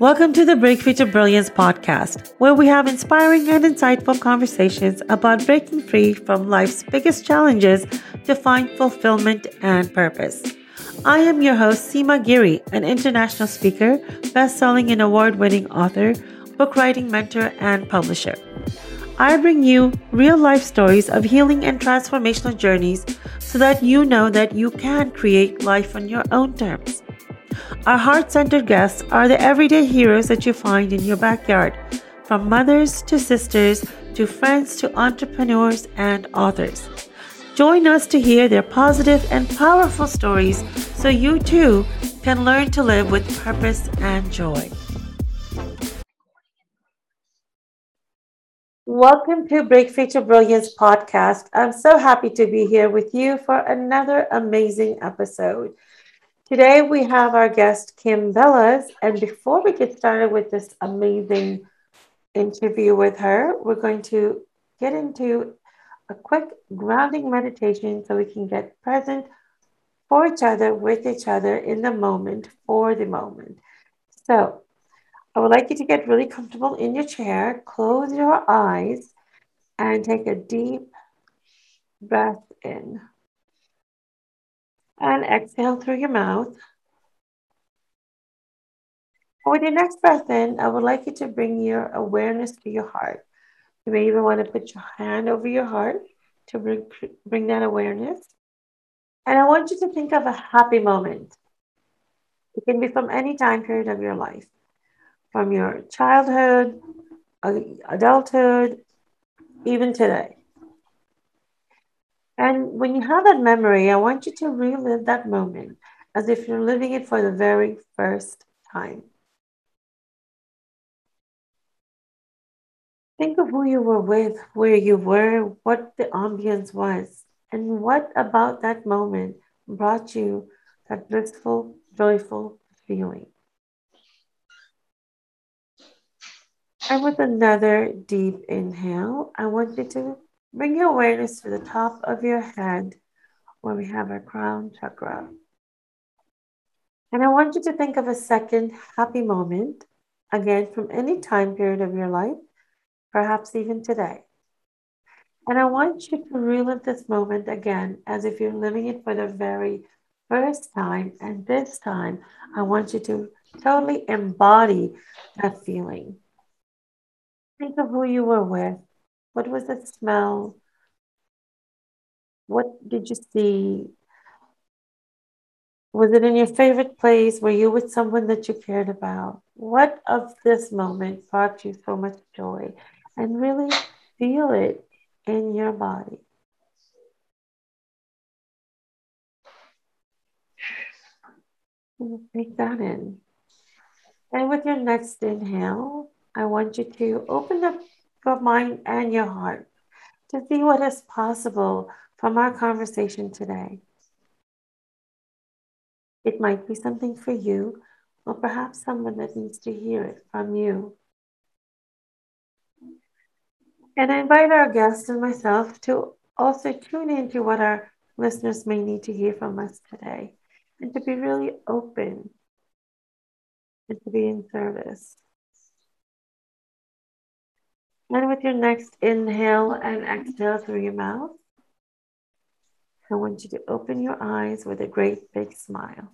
Welcome to the Break Free to Brilliance podcast, where we have inspiring and insightful conversations about breaking free from life's biggest challenges to find fulfillment and purpose. I am your host, Seema Giri, an international speaker, best-selling and award-winning author, book writing mentor, and publisher. I bring you real life stories of healing and transformational journeys so that you know that you can create life on your own terms. Our heart centered guests are the everyday heroes that you find in your backyard, from mothers to sisters to friends to entrepreneurs and authors. Join us to hear their positive and powerful stories so you too can learn to live with purpose and joy. Welcome to Break Free to Brilliance podcast. I'm so happy to be here with you for another amazing episode. Today we have our guest Kim Bellas, and before we get started with this amazing interview with her, we're going to get into a quick grounding meditation so we can get present for each other, with each other in the moment, for the moment. So, I would like you to get really comfortable in your chair, close your eyes, and take a deep breath in. And exhale through your mouth. With your next breath in, I would like you to bring your awareness to your heart. You may even want to put your hand over your heart to bring, bring that awareness. And I want you to think of a happy moment. It can be from any time period of your life, from your childhood, uh, adulthood, even today. And when you have that memory, I want you to relive that moment as if you're living it for the very first time. Think of who you were with, where you were, what the ambience was, and what about that moment brought you that blissful, joyful feeling. And with another deep inhale, I want you to bring your awareness to the top of your head where we have our crown chakra. And I want you to think of a second happy moment, again, from any time period of your life perhaps even today. And I want you to relive this moment again as if you're living it for the very first time. And this time, I want you to totally embody that feeling. Think of who you were with. What was the smell? What did you see? Was it in your favorite place? Were you with someone that you cared about? What of this moment brought you so much joy? and really feel it in your body. Take that in. And with your next inhale, I want you to open up your mind and your heart to see what is possible from our conversation today. It might be something for you, or perhaps someone that needs to hear it from you. And I invite our guests and myself to also tune into what our listeners may need to hear from us today and to be really open and to be in service. And with your next inhale and exhale through your mouth, I want you to open your eyes with a great big smile.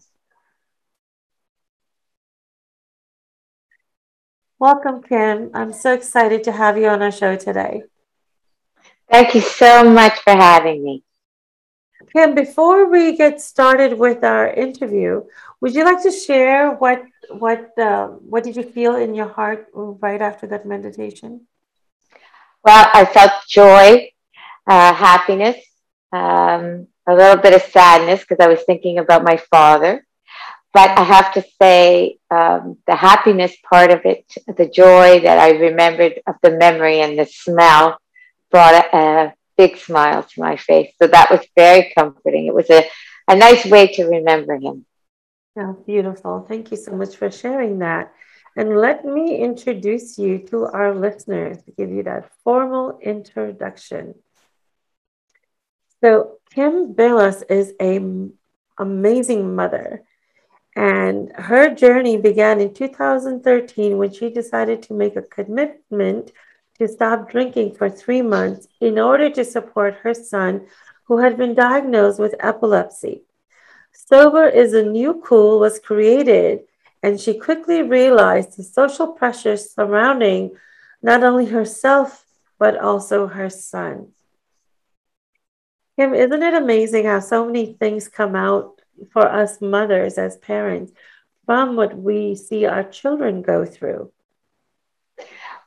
Welcome, Kim. I'm so excited to have you on our show today. Thank you so much for having me. Kim, before we get started with our interview, would you like to share what what uh, what did you feel in your heart right after that meditation? Well, I felt joy, uh, happiness, um, a little bit of sadness because I was thinking about my father. But I have to say, um, the happiness part of it, the joy that I remembered of the memory and the smell brought a, a big smile to my face. So that was very comforting. It was a, a nice way to remember him. Oh, beautiful. Thank you so much for sharing that. And let me introduce you to our listeners, to give you that formal introduction. So, Kim Bellas is an amazing mother And her journey began in 2013 when she decided to make a commitment to stop drinking for three months in order to support her son, who had been diagnosed with epilepsy. Sober is a New Cool was created, and she quickly realized the social pressures surrounding not only herself, but also her son. Kim, isn't it amazing how so many things come out for us mothers as parents from what we see our children go through?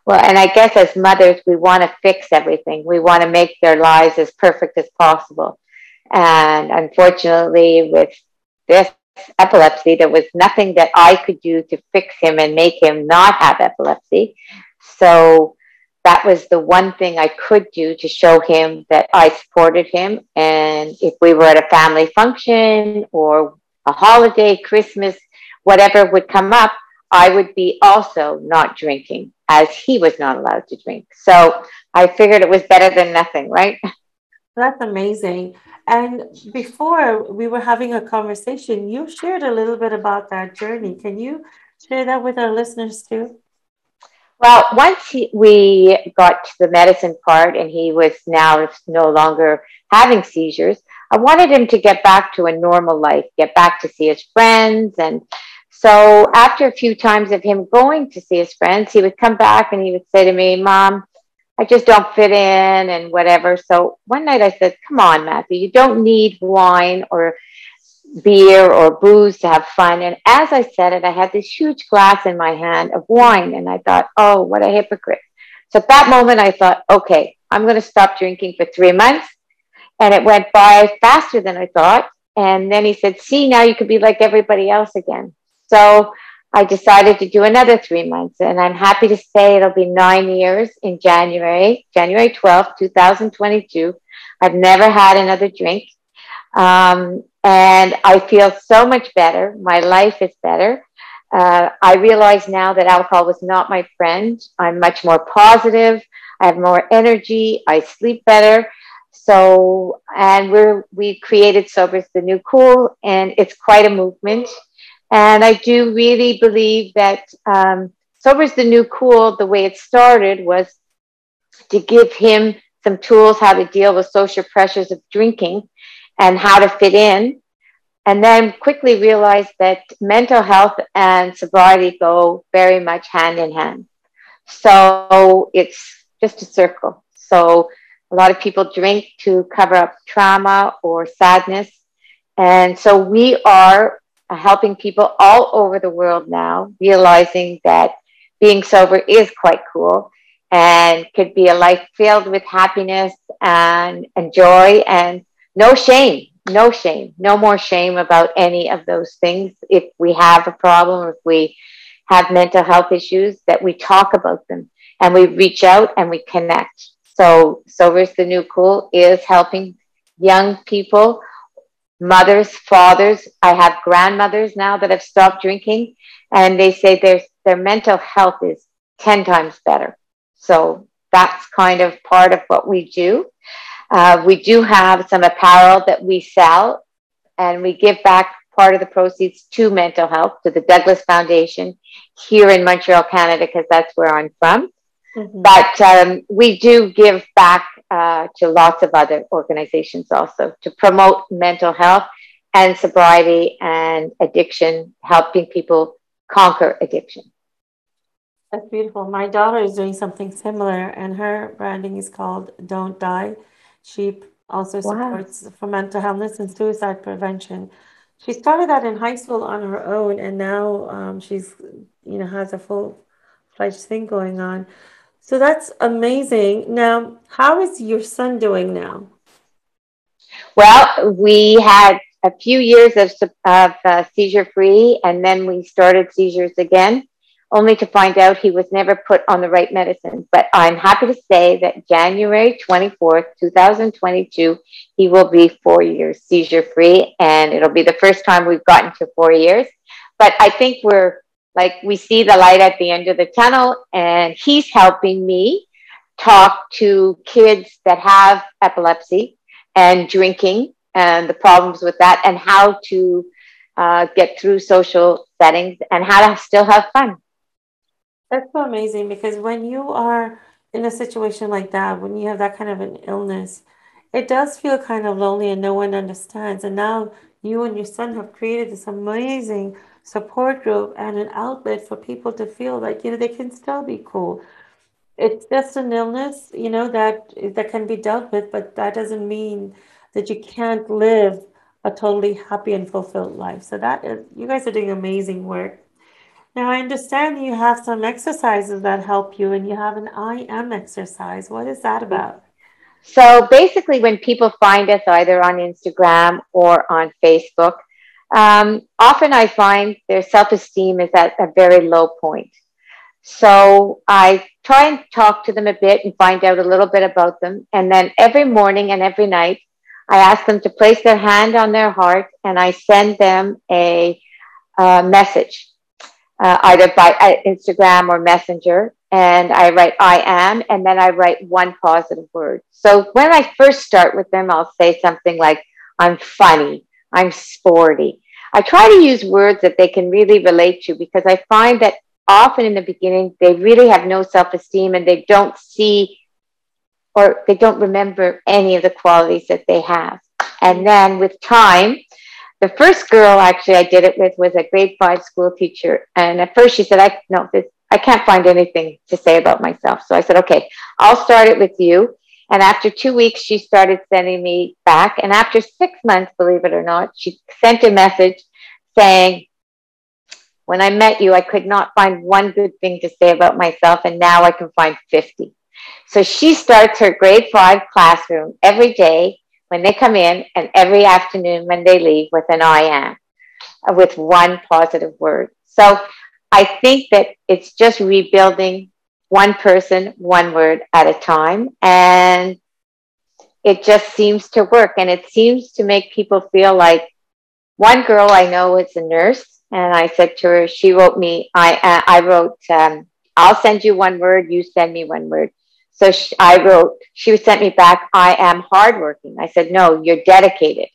Well, and I guess as mothers, we want to fix everything. We want to make their lives as perfect as possible. And unfortunately, with this epilepsy, there was nothing that I could do to fix him and make him not have epilepsy. So that was the one thing I could do to show him that I supported him. And if we were at a family function or a holiday, Christmas, whatever would come up, I would be also not drinking as he was not allowed to drink. So I figured it was better than nothing, right? That's amazing. And before we were having a conversation, you shared a little bit about that journey. Can you share that with our listeners too? Well, once we got to the medicine part and he was now no longer having seizures, I wanted him to get back to a normal life, get back to see his friends and so after a few times of him going to see his friends, he would come back and he would say to me, Mom, I just don't fit in and whatever. So one night I said, Come on, Matthew, you don't need wine or beer or booze to have fun. And as I said it, I had this huge glass in my hand of wine. And I thought, Oh, what a hypocrite. So at that moment, I thought, Okay, I'm going to stop drinking for three months. And it went by faster than I thought. And then he said, See, now you could be like everybody else again. So I decided to do another three months, and I'm happy to say it'll be nine years in January, January 12th, 2022. I've never had another drink. Um, and I feel so much better. My life is better. Uh, I realize now that alcohol was not my friend. I'm much more positive. I have more energy. I sleep better. So, and we're, we created Sober's the New Cool, and it's quite a movement. And I do really believe that um, Sober's the New Cool, the way it started was to give him some tools how to deal with social pressures of drinking and how to fit in. And then quickly realized that mental health and sobriety go very much hand in hand. So it's just a circle. So a lot of people drink to cover up trauma or sadness. And so we are helping people all over the world now, realizing that being sober is quite cool and could be a life filled with happiness and, and joy and no shame, no shame, no more shame about any of those things. If we have a problem, if we have mental health issues, that we talk about them and we reach out and we connect. So, Sober's the New Cool is helping young people mothers, fathers. I have grandmothers now that have stopped drinking, and they say their their mental health is ten times better. So that's kind of part of what we do. Uh, we do have some apparel that we sell, and we give back part of the proceeds to mental health to the Douglas Foundation here in Montreal, Canada, because that's where I'm from. Mm-hmm. But um, we do give back uh, to lots of other organizations also to promote mental health and sobriety and addiction, helping people conquer addiction. That's beautiful. My daughter is doing something similar, and her branding is called Don't Die. She also supports wow. for mental health and suicide prevention. She started that in high school on her own, and now um, she's you know has a full fledged thing going on. So that's amazing. Now, how is your son doing now? Well, we had a few years of, of uh, seizure free, and then we started seizures again, only to find out he was never put on the right medicine. But I'm happy to say that January 24th, 2022, he will be four years seizure free, and it'll be the first time we've gotten to four years. But I think we're like we see the light at the end of the tunnel and he's helping me talk to kids that have epilepsy and drinking and the problems with that and how to uh, get through social settings, and how to still have fun. That's so amazing because when you are in a situation like that, when you have that kind of an illness, it does feel kind of lonely and no one understands. And now you and your son have created this amazing support group and an outlet for people to feel like, you know, they can still be cool. It's just an illness, you know, that that can be dealt with, but that doesn't mean that you can't live a totally happy and fulfilled life. So that is you guys are doing amazing work. Now I understand you have some exercises that help you and you have an I am exercise. What is that about? So basically, when people find us either on Instagram or on Facebook, um, often I find their self esteem is at a very low point. So I try and talk to them a bit and find out a little bit about them. And then every morning and every night, I ask them to place their hand on their heart and I send them a, message, uh, either by uh, Instagram or Messenger and I write I am, and then I write one positive word. So when I first start with them, I'll say something like, I'm funny, I'm sporty. I try to use words that they can really relate to because I find that often in the beginning, they really have no self esteem and they don't see or they don't remember any of the qualities that they have. And then with time, the first girl actually I did it with was a grade five school teacher. And at first she said, I no, this I can't find anything to say about myself. So I said, okay, I'll start it with you. And after two weeks, she started sending me back. And after six months, believe it or not, she sent a message saying, when I met you, I could not find one good thing to say about myself, and now I can find 50. So she starts her grade five classroom every day when they come in, and every afternoon when they leave with an I am, uh, with one positive word. So I think that it's just rebuilding one person, one word at a time. And it just seems to work. And it seems to make people feel like one girl I know is a nurse. And I said to her, she wrote me, I, uh, I wrote, um, I'll send you one word, you send me one word. So she, I wrote, she sent me back, I am hardworking. I said, no, you're dedicated.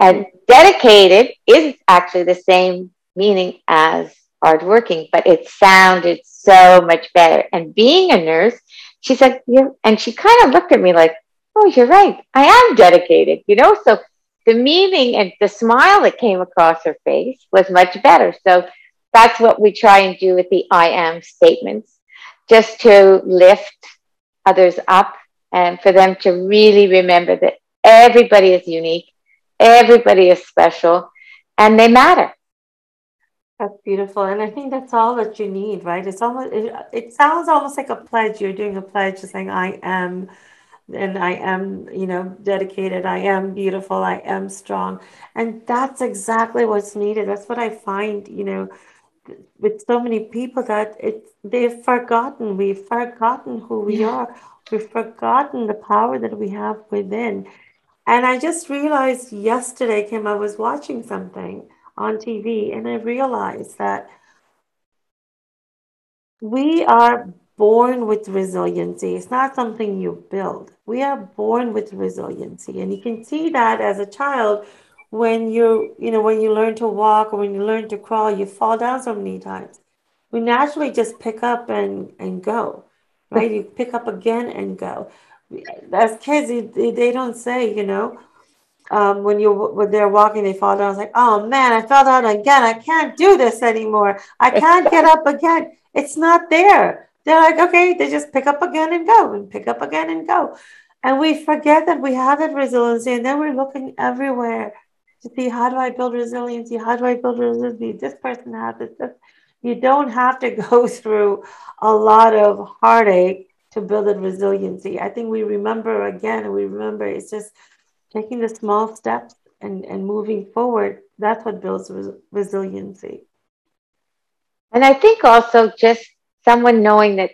And dedicated is actually the same meaning as hardworking, but it sounded so much better. And being a nurse, she said, yeah, and she kind of looked at me like, oh, you're right. I am dedicated, you know? So the meaning and the smile that came across her face was much better. So that's what we try and do with the I am statements, just to lift others up and for them to really remember that everybody is unique, everybody is special, and they matter. That's beautiful. And I think that's all that you need, right? It's almost, it, it sounds almost like a pledge. You're doing a pledge saying, I am, and I am, you know, dedicated. I am beautiful. I am strong. And that's exactly what's needed. That's what I find, you know, with so many people that it they've forgotten. We've forgotten who we yeah. are. We've forgotten the power that we have within. And I just realized yesterday, Kim, I was watching something on TV, and I realized that we are born with resiliency. It's not something you build. We are born with resiliency, and you can see that as a child when you you know when you learn to walk or when you learn to crawl, you fall down so many times. We naturally just pick up and and go, right? you pick up again and go. As kids, they, they don't say, you know, um, when you when they're walking, they fall down. It's like, oh man, I fell down again. I can't do this anymore. I can't get up again. It's not there. They're like, okay, they just pick up again and go, and pick up again and go, and we forget that we have that resiliency, and then we're looking everywhere to see how do I build resiliency? How do I build resiliency? This person has this. this. You don't have to go through a lot of heartache to build a resiliency. I think we remember again, and we remember it's just taking the small steps and, and moving forward, that's what builds res- resiliency. And I think also just someone knowing that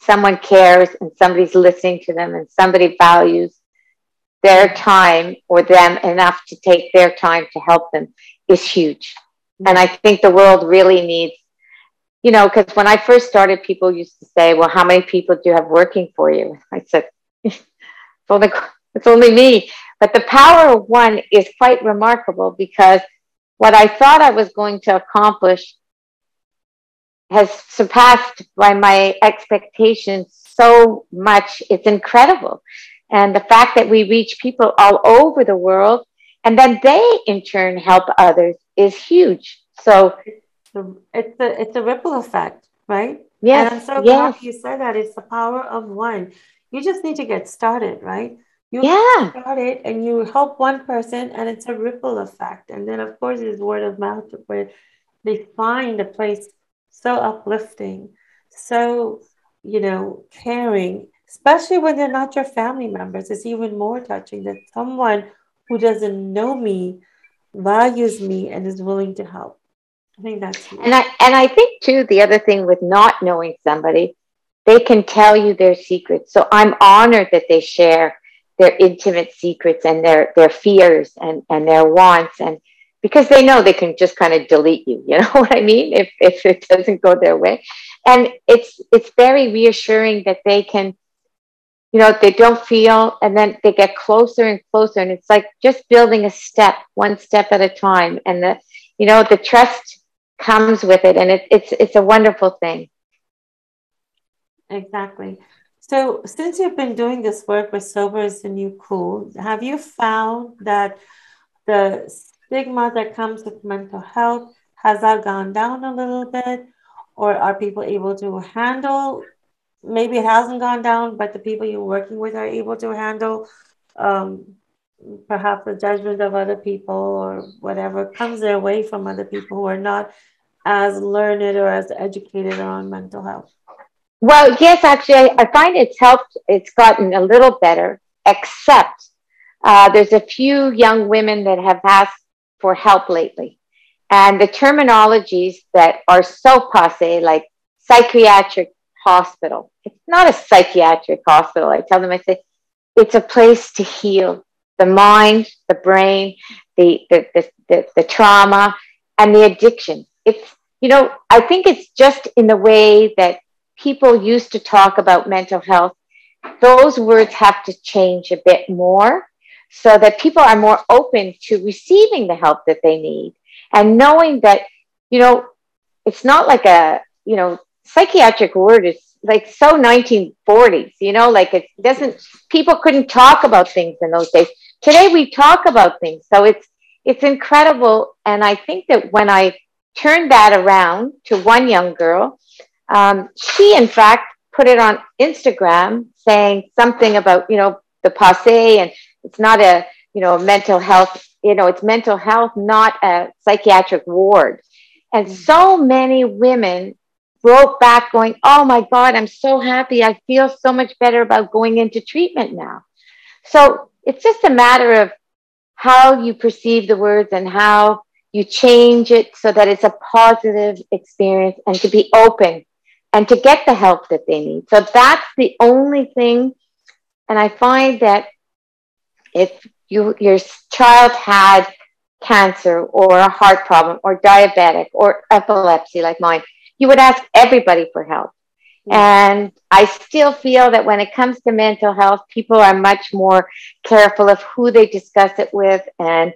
someone cares and somebody's listening to them and somebody values their time or them enough to take their time to help them is huge. Mm-hmm. And I think the world really needs, you know, because when I first started, people used to say, Well, how many people do you have working for you? I said, It's only, it's only me. But the power of one is quite remarkable because what I thought I was going to accomplish has surpassed by my expectations so much. It's incredible. And the fact that we reach people all over the world and then they in turn help others is huge. So it's a, it's a ripple effect, right? Yes. And I'm so yes. glad you said that. It's the power of one. You just need to get started, right? You yeah. start it and you help one person and it's a ripple effect. And then of course it's word of mouth where they find a place so uplifting, so, you know, caring, especially when they're not your family members. It's even more touching that someone who doesn't know me values me and is willing to help. I think that's huge. and I and I think too the other thing with not knowing somebody, they can tell you their secrets. So I'm honored that they share their intimate secrets and their their fears and and their wants and because they know they can just kind of delete you you know what i mean? If if it doesn't go their way. And it's it's very reassuring that they can you know they don't feel and then they get closer and closer and it's like just building a step one step at a time and the you know the trust comes with it and it, it's it's a wonderful thing. Exactly so since you've been doing this work with sober is the new cool have you found that the stigma that comes with mental health has that gone down a little bit? Or are people able to handle maybe it hasn't gone down but the people you're working with are able to handle um, perhaps the judgment of other people or whatever comes their way from other people who are not as learned or as educated on mental health well yes actually i find it's helped it's gotten a little better except uh, there's a few young women that have asked for help lately. And the terminologies that are so passe, like psychiatric hospital, it's not a psychiatric hospital. I tell them, I say, it's a place to heal the mind, the brain, the, the, the, the, the trauma, and the addiction. It's, you know, I think it's just in the way that people used to talk about mental health. Those words have to change a bit more so that people are more open to receiving the help that they need and knowing that, you know, it's not like a, you know, psychiatric word is like so 1940s, you know, like it doesn't, people couldn't talk about things in those days. Today we talk about things. So it's, it's incredible. And I think that when I turned that around to one young girl, um, she in fact put it on Instagram saying something about, you know, the passe and it's not a, you know, mental health, you know, it's mental health, not a psychiatric ward. And mm. so many women wrote back going, Oh my God, I'm so happy. I feel so much better about going into treatment now. So it's just a matter of how you perceive the words and how you change it so that it's a positive experience and to be open and to get the help that they need. So that's the only thing. And I find that if you, your child had cancer or a heart problem or diabetic or epilepsy like mine, you would ask everybody for help. Mm. And I still feel that when it comes to mental health, people are much more careful of who they discuss it with. And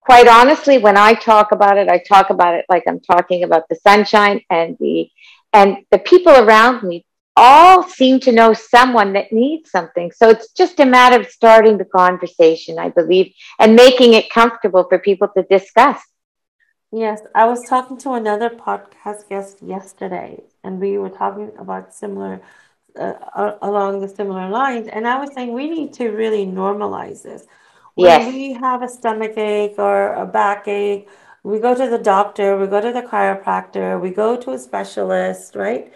quite honestly, when I talk about it, I talk about it like I'm talking about the sunshine and the and the people around me all seem to know someone that needs something. So it's just a matter of starting the conversation, I believe, and making it comfortable for people to discuss. Yes, I was talking to another podcast guest yesterday, and we were talking about similar, uh, along the similar lines. And I was saying we need to really normalize this. When yes. we have a stomach ache or a backache, we go to the doctor, we go to the chiropractor, we go to a specialist, right?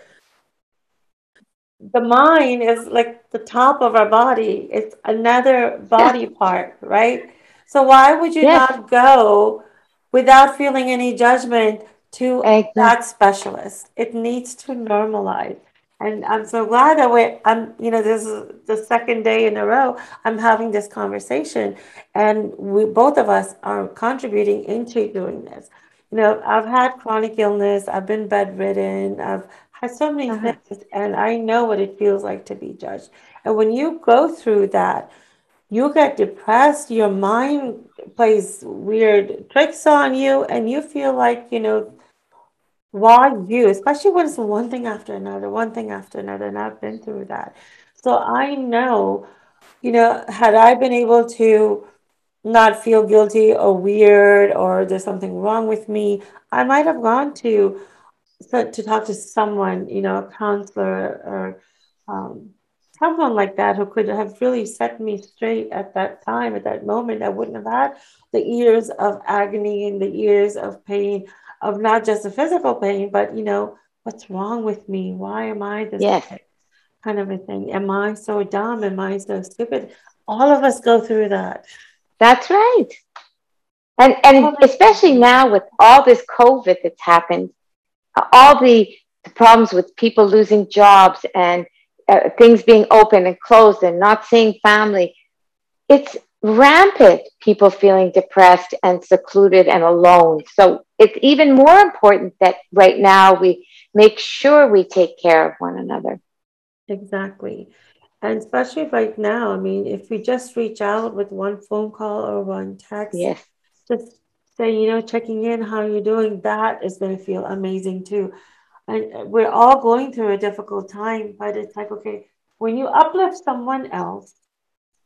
the mind is like the top of our body. It's another body yeah. part, right? So why would you not go without feeling any judgment to exactly. that specialist? It needs to normalize. And I'm so glad that we I'm you know this is the second day in a row I'm having this conversation and we both of us are contributing into doing this. You know, I've had chronic illness, I've been bedridden, I've had so many uh-huh. things, and I know what it feels like to be judged. And when you go through that, you get depressed, your mind plays weird tricks on you, and you feel like, you know, why you, especially when it's one thing after another, one thing after another, and I've been through that. So I know, you know, had I been able to not feel guilty or weird or there's something wrong with me, I might have gone to to talk to someone, you know, a counselor or um, someone like that who could have really set me straight at that time, at that moment. I wouldn't have had the years of agony and the years of pain, of not just the physical pain, but, you know, what's wrong with me? Why am I this yes. kind of a thing? Am I so dumb? Am I so stupid? All of us go through that. That's right. And, and especially now with all this COVID that's happened, all the, the problems with people losing jobs and uh, things being open and closed and not seeing family, it's rampant people feeling depressed and secluded and alone. So it's even more important that right now we make sure we take care of one another. Exactly. And especially right now, I mean, if we just reach out with one phone call or one text, yes. just say, you know, checking in, how you're doing, that is going to feel amazing too. And we're all going through a difficult time, but it's like, okay, when you uplift someone else,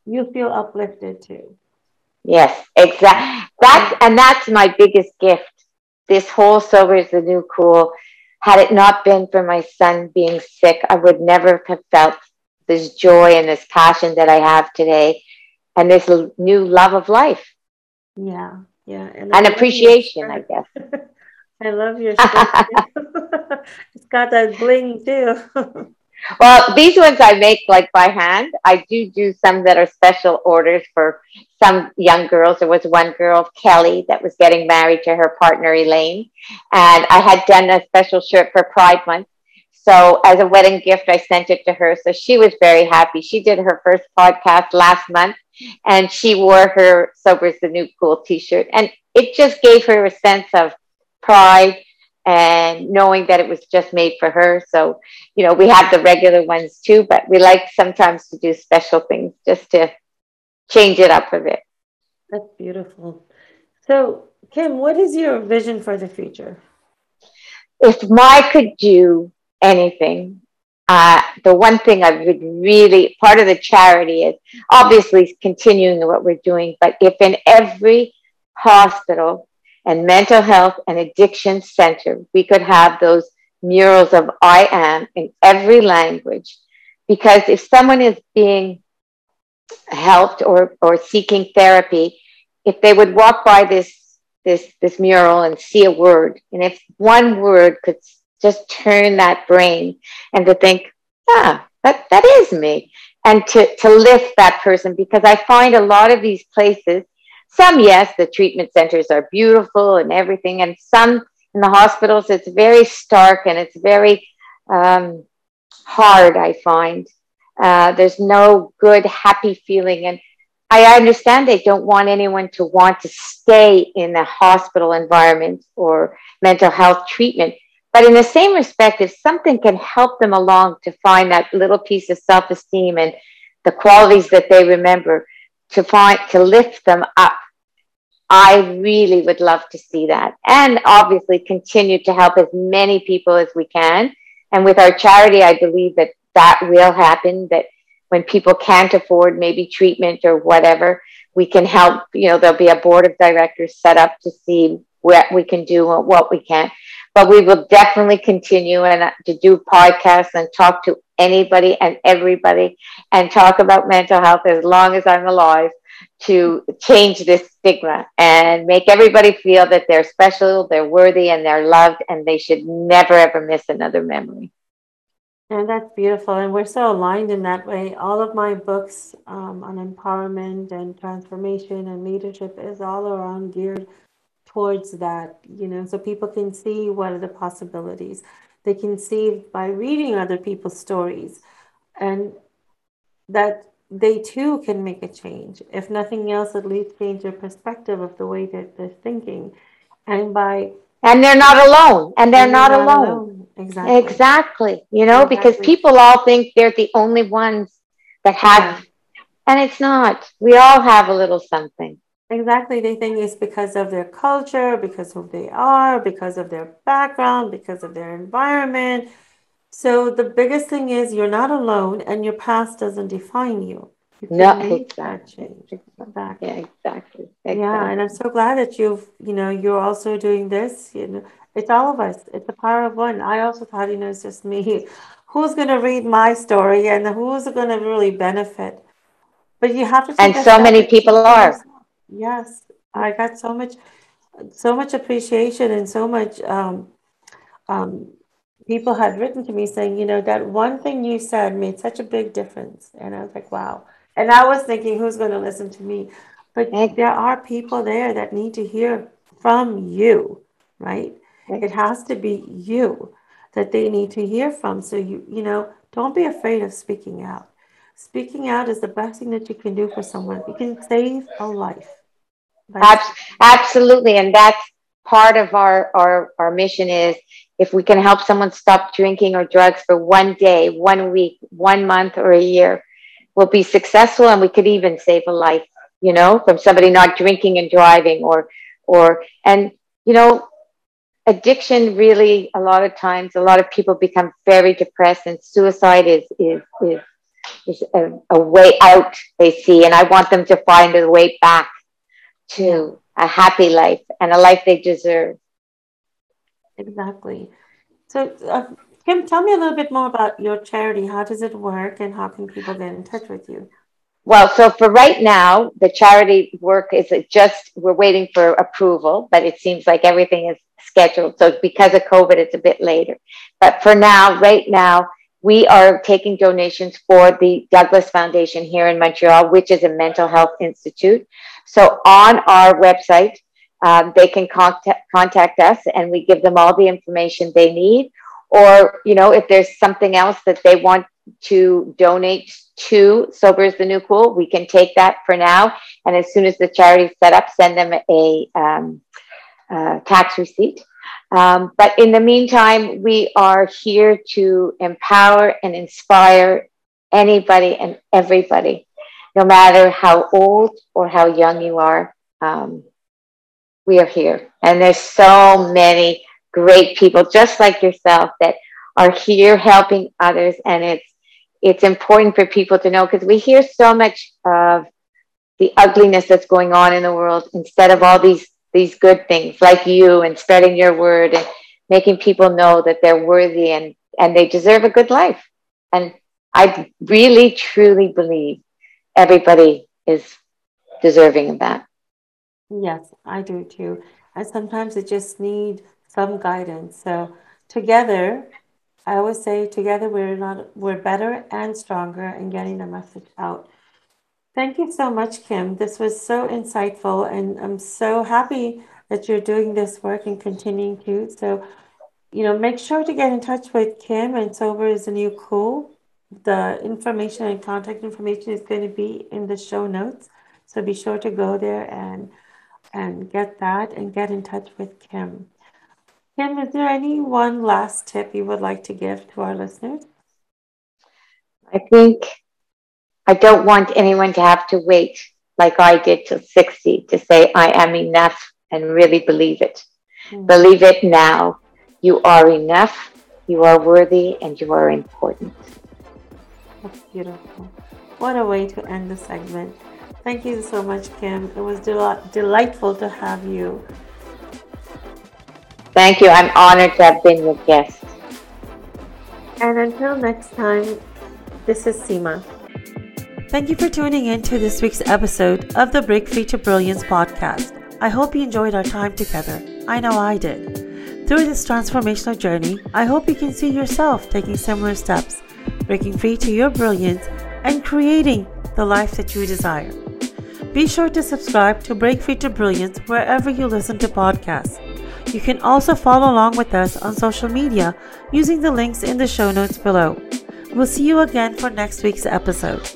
you feel uplifted too. Yes, exactly. That's and that's my biggest gift. This whole sober is the new cool. Had it not been for my son being sick, I would never have felt this joy and this passion that I have today, and this new love of life. Yeah, yeah, and, and appreciation, I guess. I love your it's got that bling too. Well, these ones I make like by hand. I do do some that are special orders for some young girls. There was one girl, Kelly, that was getting married to her partner, Elaine. And I had done a special shirt for Pride Month. So as a wedding gift, I sent it to her. So she was very happy. She did her first podcast last month and she wore her Sober's the New Cool t-shirt. And it just gave her a sense of pride and knowing that it was just made for her. So, you know, we have the regular ones too, but we like sometimes to do special things just to change it up a bit. That's beautiful. So, Kim, what is your vision for the future? If I could do anything, uh, the one thing I would really, part of the charity is obviously continuing what we're doing, but if in every hospital and mental health and addiction center, we could have those murals of I am in every language. Because if someone is being helped or, or seeking therapy, if they would walk by this, this, this mural and see a word, and if one word could just turn that brain and to think, ah, that, that is me. And to, to lift that person, because I find a lot of these places, some, yes, the treatment centers are beautiful and everything. And some in the hospitals, it's very stark and it's very um, hard, I find. Uh, there's no good, happy feeling. And I understand they don't want anyone to want to stay in a hospital environment or mental health treatment. But in the same respect, if something can help them along to find that little piece of self esteem and the qualities that they remember, to find to lift them up I really would love to see that. And obviously continue to help as many people as we can. And with our charity, I believe that that will happen, that when people can't afford maybe treatment or whatever, we can help, you know, there'll be a board of directors set up to see what we can do and what we can't. But we will definitely continue and uh, to do podcasts and talk to anybody and everybody and talk about mental health as long as I'm alive to change this stigma and make everybody feel that they're special, they're worthy, and they're loved, and they should never ever miss another memory. And that's beautiful. And we're so aligned in that way. All of my books um, on empowerment and transformation and leadership is all around geared towards that, you know, so people can see what are the possibilities. They can see by reading other people's stories and that they too can make a change. If nothing else, at least change their perspective of the way that they're thinking. And by and they're not alone. And they're, and not, not alone. alone. Exactly. Exactly. You know, exactly. because people all think they're the only ones that have And it's not. We all have a little something. Exactly. They think it's because of their culture, because of who they are, because of their background, because of their environment. So the biggest thing is you're not alone and your past doesn't define you. You no, exactly. Exactly. Yeah, exactly. exactly. Yeah, and I'm so glad that you've, you know, you're also doing this. You know, it's all of us. It's the power of one. I also thought, you know, it's just me. Who's going to read my story and who's going to really benefit? But you have to. and so many people are. Yes, I got so much, so much appreciation and so much. Um, um, people had written to me saying, you know, that one thing you said made such a big difference, and I was like, wow. And I was thinking, who's going to listen to me? But there are people there that need to hear from you, right? It has to be you that they need to hear from. So you, you know, don't be afraid of speaking out. Speaking out is the best thing that you can do for someone. You can save a life. Absolutely. And that's part of our, our, our mission is if we can help someone stop drinking or drugs for one day, one week, one month, or a year, we'll be successful and we could even save a life, you know, from somebody not drinking and driving or, or, and, you know, addiction really, a lot of times, a lot of people become very depressed and suicide is, is, is, is a, a way out they see. And I want them to find a way back to a happy life and a life they deserve. Exactly. So, uh, Kim, tell me a little bit more about your charity. How does it work and how can people get in touch with you? Well, so for right now, the charity work is just, we're waiting for approval, but it seems like everything is scheduled. So because of COVID, it's a bit later. But for now, right now, we are taking donations for the Douglas Foundation here in Montreal, which is a mental health institute. So on our website, um, they can contact, contact us and we give them all the information they need. Or, you know, if there's something else that they want to donate to Sober is the New Cool, we can take that for now. And as soon as the charity set up, send them a um, uh, tax receipt. Um, but in the meantime, we are here to empower and inspire anybody and everybody, no matter how old or how young you are. Um, we are here. And there's so many great people just like yourself that are here helping others. And it's, it's important for people to know because we hear so much of the ugliness that's going on in the world instead of all these these good things like you and spreading your word and making people know that they're worthy and and they deserve a good life and i really truly believe everybody is deserving of that Yes, I do too. And sometimes it just need some guidance. So together, I always say together we're not we're better and stronger in getting the message out. Thank you so much, Kim. This was so insightful, and I'm so happy that you're doing this work and continuing to. So, you know, make sure to get in touch with Kim and Sober is the New Cool. The information and contact information is going to be in the show notes. So be sure to go there and and get that and get in touch with Kim. Kim, is there any one last tip you would like to give to our listeners? I think I don't want anyone to have to wait like I did till 60 to say, I am enough and really believe it. Mm-hmm. Believe it now. You are enough, you are worthy, and you are important. That's beautiful. What a way to end the segment. Thank you so much, Kim. It was del- delightful to have you. Thank you. I'm honored to have been your guest. And until next time, this is Seema. Thank you for tuning in to this week's episode of the Break Free to Brilliance podcast. I hope you enjoyed our time together. I know I did. Through this transformational journey, I hope you can see yourself taking similar steps, breaking free to your brilliance, and creating the life that you desire. Be sure to subscribe to Break Free to Brilliance wherever you listen to podcasts. You can also follow along with us on social media using the links in the show notes below. We'll see you again for next week's episode.